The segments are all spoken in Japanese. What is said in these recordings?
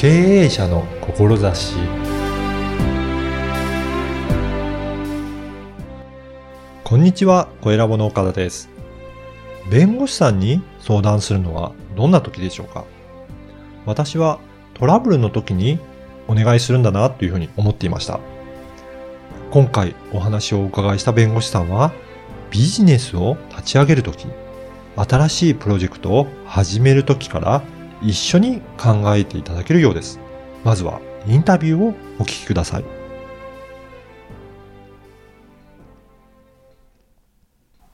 経営者の志こんにちは、小ラボの岡田です。弁護士さんに相談するのはどんな時でしょうか？私はトラブルの時にお願いするんだなというふうに思っていました。今回お話をお伺いした弁護士さんはビジネスを立ち上げる時新しいプロジェクトを始める時から一緒に考えていただけるようです。まずはインタビューをお聞きください。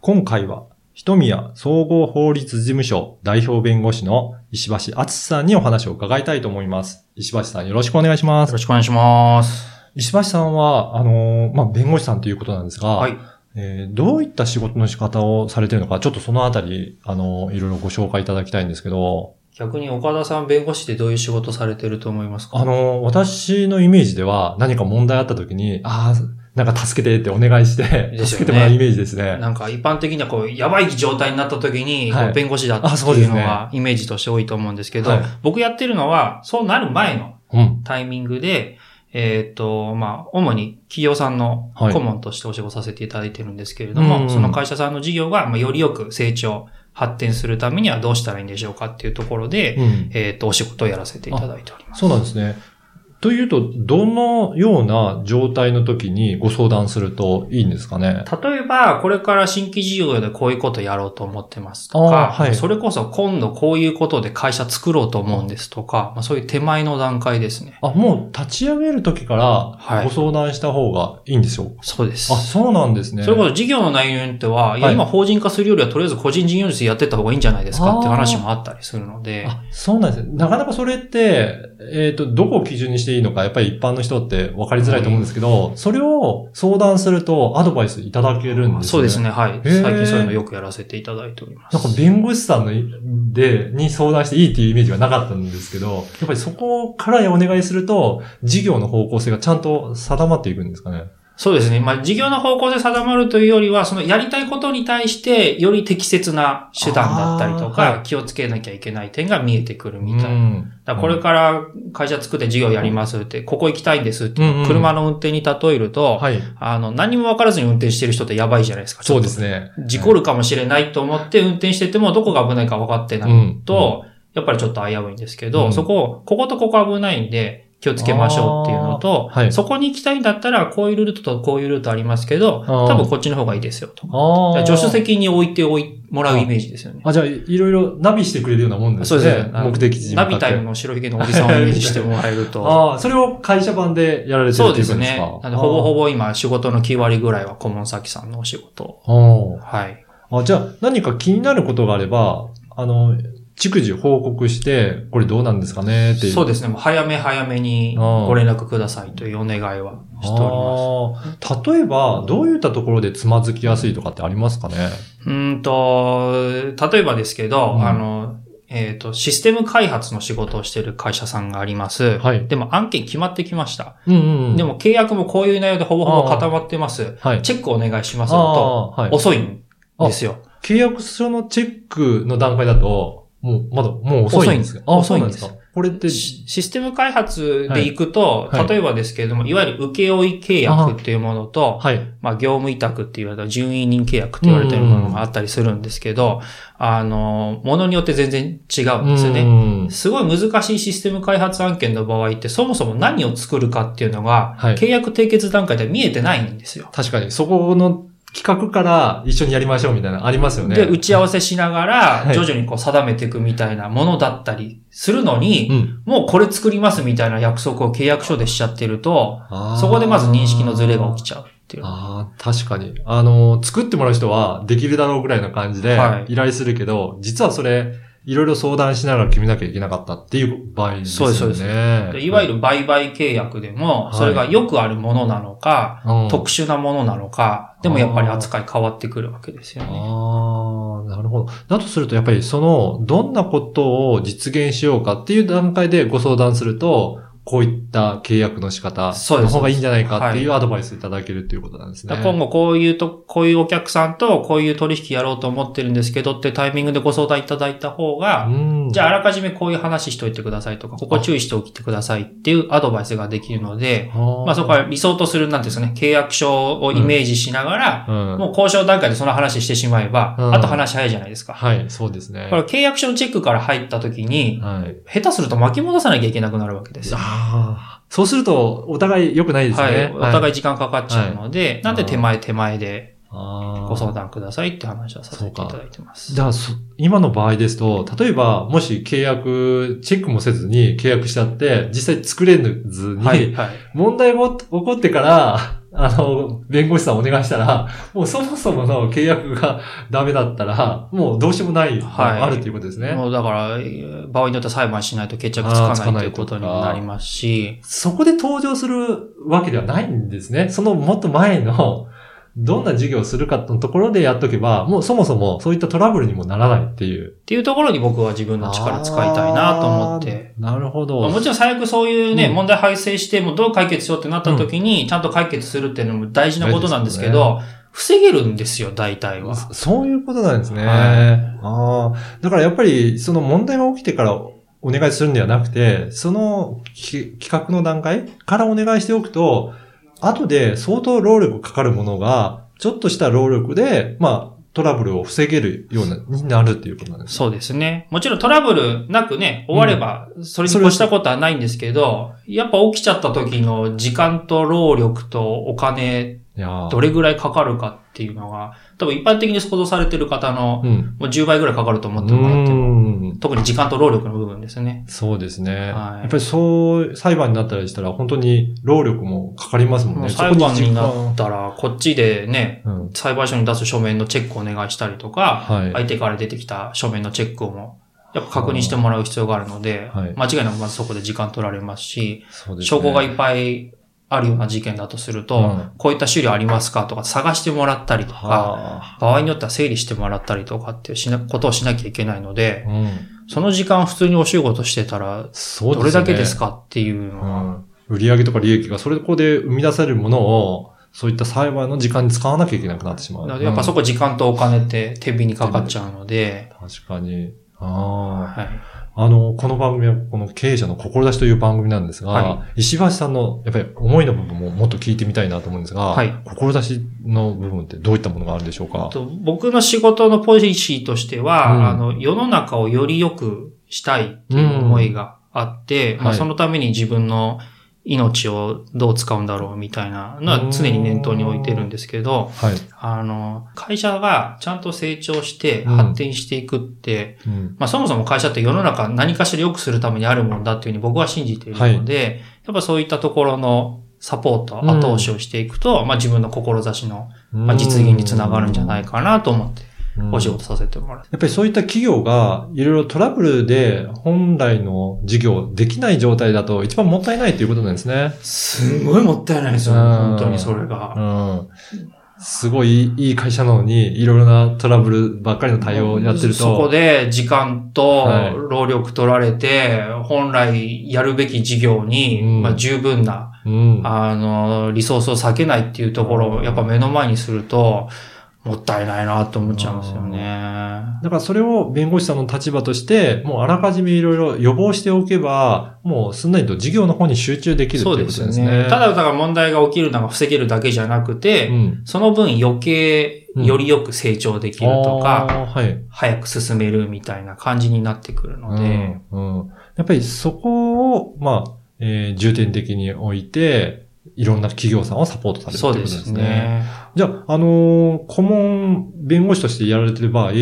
今回は、ひとみや総合法律事務所代表弁護士の石橋敦さんにお話を伺いたいと思います。石橋さんよろしくお願いしますよろ。しくお願いします。石橋さんは、あのーまあ、弁護士さんということなんですが、はい。えーどういった仕事の仕方をされているのか、ちょっとそのあたり、あのーいろいろご紹介いただきたいんですけど、逆に岡田さん弁護士でどういう仕事されてると思いますか？あのー私のイメージでは何か問題あった時に、ああ、なんか助けてってお願いして、ね。助けてもらうイメージですね。なんか一般的にはこう、やばい状態になった時に、はい。弁護士だっていうのがイメージとして多いと思うんですけど、はい。僕やってるのは、そうなる前のうん。タイミングで、えっ、と、まあ、主に企業さんのはい。顧問としてお仕事させていただいてるんですけれども、うん。その会社さんの事業が、まあ、よりよく成長、発展するためにはどうしたらいいんでしょうかっていうところで、うん。えっ、と、お仕事をやらせていただいております。そうなんですね。というと、どのような状態の時にご相談するといいんですかね？例えば、これから新規事業でこういうことやろうと思ってますとあか、ーはいそれこそ今度こういうことで会社作ろうと思うんですとか、まあ、そういう手前の段階ですね。あ、もう立ち上げる時からはいご相談した方がいいんですよ。そうです。あ、そうなんですね。それこそ事業の内容によっては、いや、はい今法人化するよりはとりあえず個人事業主でやってった方がいいんじゃないですかって話もあったりするので、あ、そうなんですね。なかなかそれって、えっ、と、どこを基準にしていいのか、やっぱり一般の人って分かりづらいと思うんですけど、それを相談するとアドバイスいただけるんですね。そうです。ね、はい。ー最近そういうのよくやらせていただいております。なんか弁護士さんので、に相談していいっていうイメージがなかったんですけど、やっぱりそこからお願いすると、事業の方向性がちゃんと定まっていくんですかね。そうですね。まあ、事業の方向で定まるというよりは、そのやりたいことに対して、より適切な手段だったりとか、気をつけなきゃいけない点が見えてくるみたいな。これから会社作って事業やりますって、ここ行きたいんですって、車の運転に例えると、はい。あの、何も分からずに運転してる人ってやばいじゃないですか。そうですね。ね。事故るかもしれないと思って運転してても、どこが危ないか分かってないと、やっぱりちょっと危ういんですけど、うんそこを、こことここ危ないんで、気をつけましょうっていうのと、はいそこに行きたいんだったら、こういうルートとこういうルートありますけど、多分こっちの方がいいですよと。助手席に置いておいもらうイメージですよね。あ、じゃあ、いろいろナビしてくれるようなもんですね。そうですね。目的地にナビタイムの白ひげのおじさんをイメージしてもらえると。ああ、それを会社版でやられてるそうっていですね。うことですか？なんでほぼほぼ今仕事の9割ぐらいは顧問先さんのお仕事。ぼ。はい。あじゃあ、何か気になることがあれば、あの、逐次報告して、これどうなんですかね？っていう。そうですね。もう早め早めにご連絡くださいというお願いはしております。例えば、どういったところでつまずきやすいとかってありますかね？うーんと、例えばですけど、うんあの、えっ、と、システム開発の仕事をしている会社さんがあります。はい。でも案件決まってきました。うんうんうん。で、も契約もこういう内容でほぼほぼ固まってます。はい。チェックお願いしますあと、あはい。遅いんですよ。契約書のチェックの段階だと、もう、まだ、もう遅いんですか？あ遅いんですか？これって、シシステム開発で行くと、はい。はい。例えばですけれども、いわゆる請負契約っていうものと、はい。まあ、業務委託って言われた準委任契約って言われてるものがあったりするんですけど、あの、ものによって全然違うんですよね。ね。すごい難しいシステム開発案件の場合って、そもそも何を作るかっていうのが、はい。契約締結段階では見えてないんですよ。確かに、そこの企画から一緒にやりましょうみたいなのありますよね。で、打ち合わせしながら、はい徐々にこう定めていくみたいなものだったりするのに、うん。もうこれ作りますみたいな約束を契約書でしちゃってると、そこでまず認識のズレが起きちゃうっていう。ああ、確かに。あの、作ってもらう人はできるだろうぐらいの感じではい依頼するけど、実はそれ、いろいろ相談しながら決めなきゃいけなかったっていう場合ですよね。そうですそうでいわゆる売買契約でも、はいそれがよくあるものなのか、うん特殊なものなのか、でもやっぱり扱い変わってくるわけですよね。ああ、なるほど。だとすると、やっぱりその、どんなことを実現しようかっていう段階でご相談すると、こういった契約の仕方の方がいいんじゃないかっていうはアドバイスいただけるっていうことなんですね。今後こういうと、こういうお客さんとこういう取引やろうと思ってるんですけどってタイミングでご相談いただいた方が、うん、じゃああらかじめこういう話しといてくださいとか、ここ注意しておいてくださいっていうアドバイスができるので、まあそこは理想とするなんですかね、契約書をイメージしながら、うん、もう交渉段階でその話してしまえば、うんあと話早いじゃないですか。はい、そうですね。これ契約書のチェックから入った時に、はい。下手すると巻き戻さなきゃいけなくなるわけですよ。ああ。そうすると、お互い良くないですはね。い。お互い。い時間かかっちゃうので、なんで手前手前であご相談くださいって話をさせていただいてます。じゃあ、そ今の場合ですと、例えば、もし契約、チェックもせずに契約しちゃって、実際作れずに、はい、はい。問題が起こってから、あの、弁護士さんお願いしたら、もうそもそもの契約がダメだったら、もうどうしようもない、はいあるということですね。もうだから、えー場合によっては裁判しないと決着つかないということになりますし、そこで登場するわけではないんですね。そのもっと前の、どんな事業をするかのところでやっとけば、もうそもそもそういったトラブルにもならないっていう。っていうところに僕は自分の力使いたいなと思って。なるほど。まあもちろん最悪そういうね、うん問題発生して、もうどう解決しようってなった時に、ちゃんと解決するっていうのも大事なことなんですけど、防げるんですよ、大体は。そそういうことなんですね。はいああ。だからやっぱり、その問題が起きてからお願いするんではなくて、そのき企画の段階からお願いしておくと、後で相当労力かかるものが、ちょっとした労力で、まあ、トラブルを防げるような、になるっていうことなんですね。そうですね。もちろんトラブルなくね、終われば、それに越したことはないんですけど、やっぱ起きちゃった時の時間と労力とお金、どれぐらいかかるかっていうのが、多分一般的に想像されてる方の、うん。もう10倍ぐらいかかると思うってもらって。特に時間と労力の部分ですね。そうですね。はいやっぱりそう、裁判になったりしたら、本当に労力もかかりますもんね。裁判になったら、こっちでね、間うん。裁判所に出す書面のチェックをお願いしたりとか、はい。相手から出てきた書面のチェックをも、やっぱ確認してもらう必要があるので、はい間違いなくまずそこで時間取られますし、ね。証拠がいっぱいあるような事件だとすると、うんこういった資料ありますかとか探してもらったりとか、は場合によっては整理してもらったりとかっていうしなことをしなきゃいけないのであ、うん。その時間普通にお仕事してたら。どれだけですかっていうのうは、ん。売上とか利益がそれこで生み出されるものを、そういった裁判の時間に使わなきゃいけなくなってしまう。なのでやっぱそこ時間とお金って手秤にかかっちゃうので、うん確かに。ああ。はい。あの、この番組はこの経営者の志という番組なんですが、は石橋さんのやっぱり思いの部分ももっと聞いてみたいなと思うんですが、はい。志の部分ってどういったものがあるでしょうか？と僕の仕事のポリシーとしては、うん。あの、世の中をより良くしたいっていう思いがあって、まあ、はい。そのために自分の命をどう使うんだろうみたいなのは常に念頭に置いてるんですけど、はい。あの、会社がちゃんと成長してうん。発展していくって、うん。まあそもそも会社って世の中何かしら良くするためにあるもんだっていうふうに僕は信じているので、やっぱそういったところのサポート、うん後押しをしていくと、まあ自分の志の、まあ、実現につながるんじゃないかなと思って。うんお仕事させてもらって。やっぱりそういった企業がいろいろトラブルで本来の事業できない状態だと一番もったいないということなんですね。すんごいもったいないですよ、うん本当にそれうが。ん。すごいいい会社なのにいろいろなトラブルばっかりの対応をやってると。そこで時間とはい労力取られて、本来やるべき事業に、うんまあ、十分な、うん。あの、リソースを割けないっていうところをやっぱ目の前にすると、もったいないなと思っちゃうんですよね。だからそれを弁護士さんの立場として、もうあらかじめいろいろ予防しておけば、もうすんなりと事業の方に集中できるってことですね。ですよね。ただだから問題が起きるのが防げるだけじゃなくて、うん。その分余計うんよりよく成長できるとか、あーはい。早く進めるみたいな感じになってくるので、うんうんやっぱりそこを、まあ、えー重点的に置いて、いろんな企業さんをサポートされるってそうでことですすね。ね。じゃあ、あのー顧問弁護士としてやられてる場合、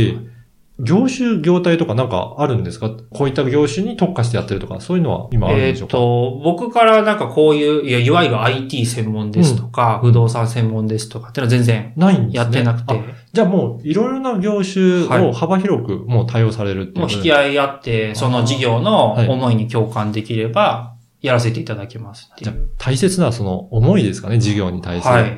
業種、業態とかなんかあるんですか？こういった業種に特化してやってるとか、そういうのは今あるんえっでしょうか、と、僕からなんかこういう、いや、いわゆる IT 専門ですとか、うん。不動産専門ですとかっていうのは全然ないんですね。やってなくて、あじゃあもういろいろな業種はい。を幅広くもう対応されるっていう。ことでもう引き合いあって、その事業のはい。思いに共感できれば、やらせていただきますじゃ。大切なその思いですかね、事業に対する。はい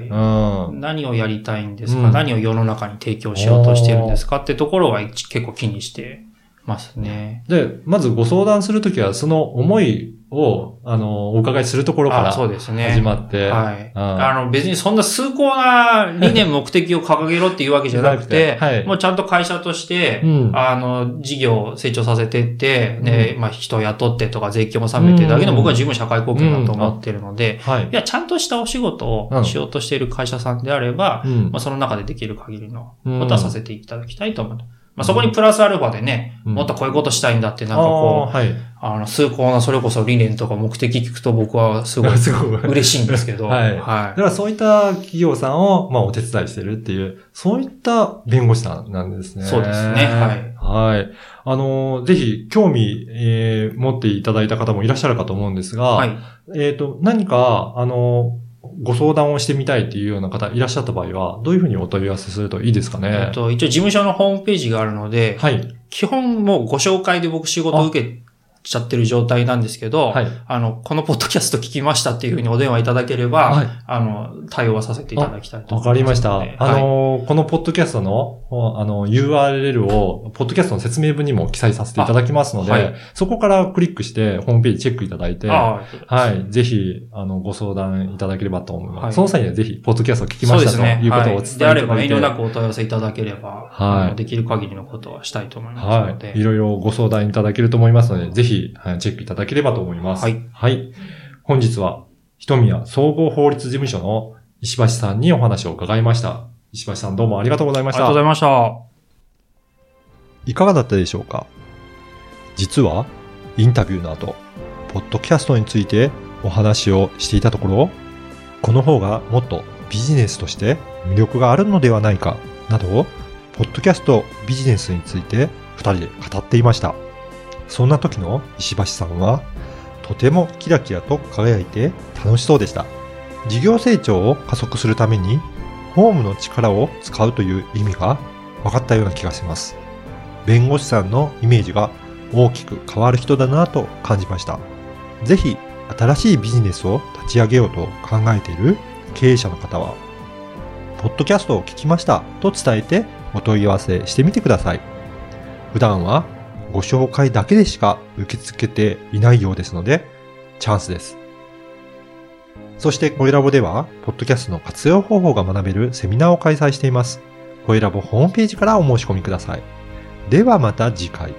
うん。何をやりたいんですか、うん何を世の中に提供しようとしてるんですか？ってところは結構気にしてますね。で、まずご相談するときは、その思いを、あの、お伺いするところからあそうですね。始まって、はい。うんあの、別にそんな崇高な理念、目的を掲げろっていうわけじゃなくて、はいもうちゃんと会社として、うんあの、事業を成長させてって、で、まあ、人を雇ってとか税金を納めてだけの僕は十分社会貢献だと思ってるので、はいい。や、ちゃんとしたお仕事うんをしようとしている会社さんであれば、うんまあ、その中でできる限りのうんことはさせていただきたいと思う。まあ、そこにプラスアルファでね、うんもっとこういうことしたいんだって、なんかこう、はい。あの、崇高なそれこそ理念とか目的聞くと僕はすごい すごい。嬉しいんですけど、はいだからそういった企業さんを、まあ、お手伝いしてるっていう、そういった弁護士さんなんですね。そうですねはいはい。あの、ぜひ、興味、えー持っていただいた方もいらっしゃるかと思うんですが、はい。えっ、と、何か、あの、ご相談をしてみたいっていうような方いらっしゃった場合は、どういうふうにお問い合わせするといいですかえねっ。と、一応事務所のホームページがあるので、はい。基本もうご紹介で僕仕事を受けちゃってる状態なんですけど、はい。あの、このポッドキャスト聞きましたっていうふうにお電話いただければ、はいあの、対応はさせていただきたいとわ思いますかりました。のであの、このポッドキャストの、おあの、URL を、ポッドキャストの説明文にも記載させていただきますので、あはいそこからクリックして、ホームページチェックいただいて、ああはい。ぜひ、あの、ご相談いただければと思います。はいその際にはぜひ、ポッドキャストを聞きましたと。いうことをお伝えいはい。であればただいて、遠慮なくお問い合わせいただければ、はいできる限りのことはしたいと思いますので。はい。いろいろご相談いただけると思いますので、ぜひ、はいチェックいただければと思います。はい。はい。本日は、ひとみや総合法律事務所の石橋さんにお話を伺いました。石橋さんどうもありがとうございました。ありがとうございました。いかがだったでしょうか？実は、インタビューの後、ポッドキャストについてお話をしていたところ、この方がもっとビジネスとして魅力があるのではないか、など、ポッドキャストビジネスについて二人で語っていました。そんな時の石橋さんは、とてもキラキラと輝いて楽しそうでした。事業成長を加速するために、ホームの力を使うという意味が分かったような気がします。弁護士さんのイメージが大きく変わる人だなと感じました。ぜひ新しいビジネスを立ち上げようと考えている経営者の方は、ポッドキャストを聞きましたと伝えてお問い合わせしてみてください。普段はご紹介だけでしか受け付けていないようですので、チャンスです。そして、声ラボでは、ポッドキャストの活用方法が学べるセミナーを開催しています。声ラボホームページからお申し込みください。ではまた次回。